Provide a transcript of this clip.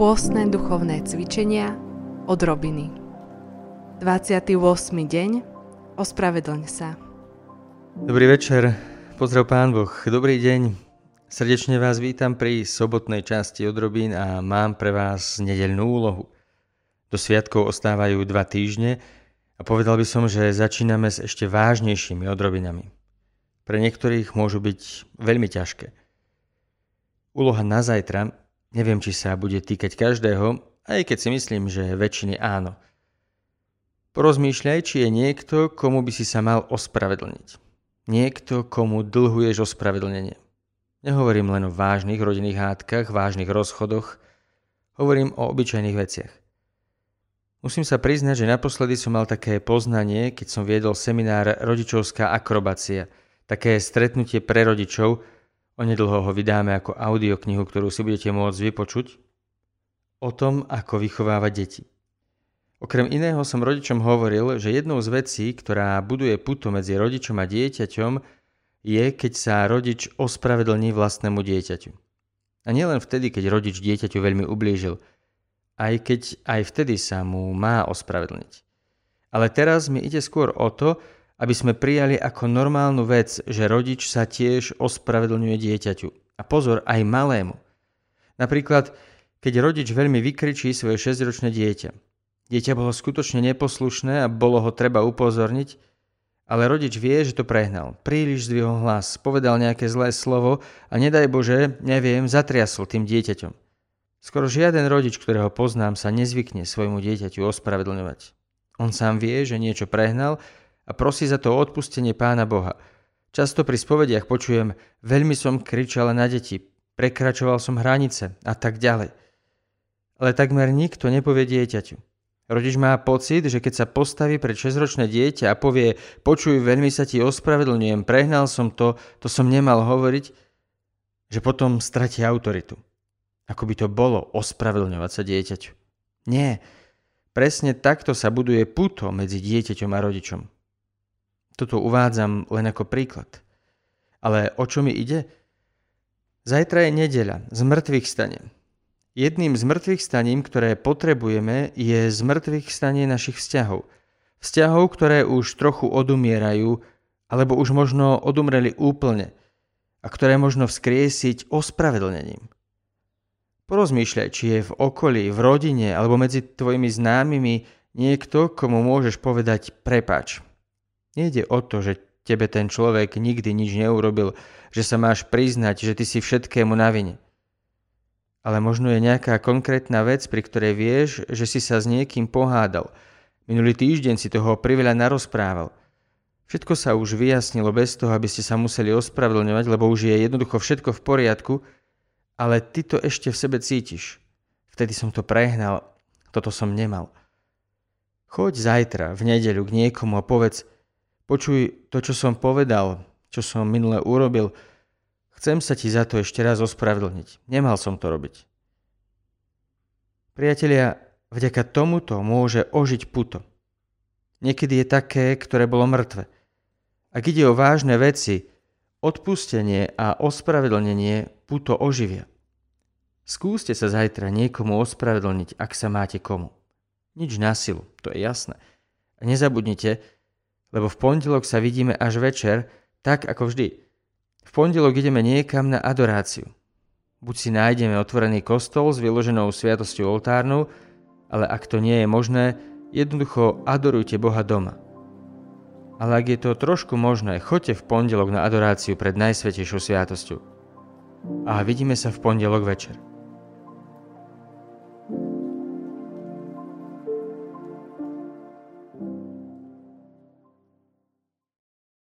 Pôstne duchovné cvičenia od Robiny 28. deň Ospravedlň sa Dobrý večer, pozdrav Pán Boh, dobrý deň. Srdečne vás vítam pri sobotnej časti od Robín a mám pre vás nedeľnú úlohu. Do sviatkov ostávajú dva týždne a povedal by som, že začíname s ešte vážnejšími odrobinami. Pre niektorých môžu byť veľmi ťažké. Úloha na zajtra Neviem, či sa bude týkať každého, aj keď si myslím, že väčšiny áno. Porozmýšľaj, či je niekto, komu by si sa mal ospravedlniť. Niekto, komu dlhuješ ospravedlnenie. Nehovorím len o vážnych rodinných hádkach, vážnych rozchodoch, hovorím o obyčajných veciach. Musím sa priznať, že naposledy som mal také poznanie, keď som viedol seminár Rodičovská akrobácia, také stretnutie pre rodičov, Onedlho ho vydáme ako audioknihu, ktorú si budete môcť vypočuť o tom, ako vychovávať deti. Okrem iného som rodičom hovoril, že jednou z vecí, ktorá buduje puto medzi rodičom a dieťaťom, je, keď sa rodič ospravedlní vlastnému dieťaťu. A nielen vtedy, keď rodič dieťaťu veľmi ublížil, aj keď aj vtedy sa mu má ospravedlniť. Ale teraz mi ide skôr o to, aby sme prijali ako normálnu vec, že rodič sa tiež ospravedlňuje dieťaťu. A pozor, aj malému. Napríklad, keď rodič veľmi vykričí svoje 6-ročné dieťa. Dieťa bolo skutočne neposlušné a bolo ho treba upozorniť, ale rodič vie, že to prehnal. Príliš zdvihol hlas, povedal nejaké zlé slovo a nedaj Bože, neviem, zatriasol tým dieťaťom. Skoro žiaden rodič, ktorého poznám, sa nezvykne svojmu dieťaťu ospravedlňovať. On sám vie, že niečo prehnal a prosí za to odpustenie Pána Boha. Často pri spovediach počujem, veľmi som kričala na deti, prekračoval som hranice a tak ďalej. Ale takmer nikto nepovie dieťaťu. Rodič má pocit, že keď sa postaví pred 6-ročné dieťa a povie počuj, veľmi sa ti ospravedlňujem, prehnal som to, to som nemal hovoriť, že potom stratí autoritu. Ako by to bolo ospravedlňovať sa dieťaťu. Nie, presne takto sa buduje puto medzi dieťaťom a rodičom. Toto uvádzam len ako príklad. Ale o čo mi ide? Zajtra je nedeľa, z mŕtvych stane. Jedným z mŕtvych staním, ktoré potrebujeme, je z mŕtvych stanie našich vzťahov. Vzťahov, ktoré už trochu odumierajú, alebo už možno odumreli úplne a ktoré možno vzkriesiť ospravedlnením. Porozmýšľaj, či je v okolí, v rodine alebo medzi tvojimi známymi niekto, komu môžeš povedať prepač. Nejde o to, že tebe ten človek nikdy nič neurobil, že sa máš priznať, že ty si všetkému na vine. Ale možno je nejaká konkrétna vec, pri ktorej vieš, že si sa s niekým pohádal. Minulý týždeň si toho priveľa narozprával. Všetko sa už vyjasnilo bez toho, aby ste sa museli ospravedlňovať, lebo už je jednoducho všetko v poriadku, ale ty to ešte v sebe cítiš. Vtedy som to prehnal, toto som nemal. Choď zajtra, v nedeľu, k niekomu a povedz, Počuj, to, čo som povedal, čo som minule urobil, chcem sa ti za to ešte raz ospravedlniť. Nemal som to robiť. Priatelia, vďaka tomuto môže ožiť puto. Niekedy je také, ktoré bolo mŕtve. Ak ide o vážne veci, odpustenie a ospravedlnenie puto oživia. Skúste sa zajtra niekomu ospravedlniť, ak sa máte komu. Nič na silu, to je jasné. A nezabudnite, lebo v pondelok sa vidíme až večer, tak ako vždy. V pondelok ideme niekam na adoráciu. Buď si nájdeme otvorený kostol s vyloženou sviatosťou oltárnou, ale ak to nie je možné, jednoducho adorujte Boha doma. Ale ak je to trošku možné, choďte v pondelok na adoráciu pred Najsvetejšou sviatosťou. A vidíme sa v pondelok večer.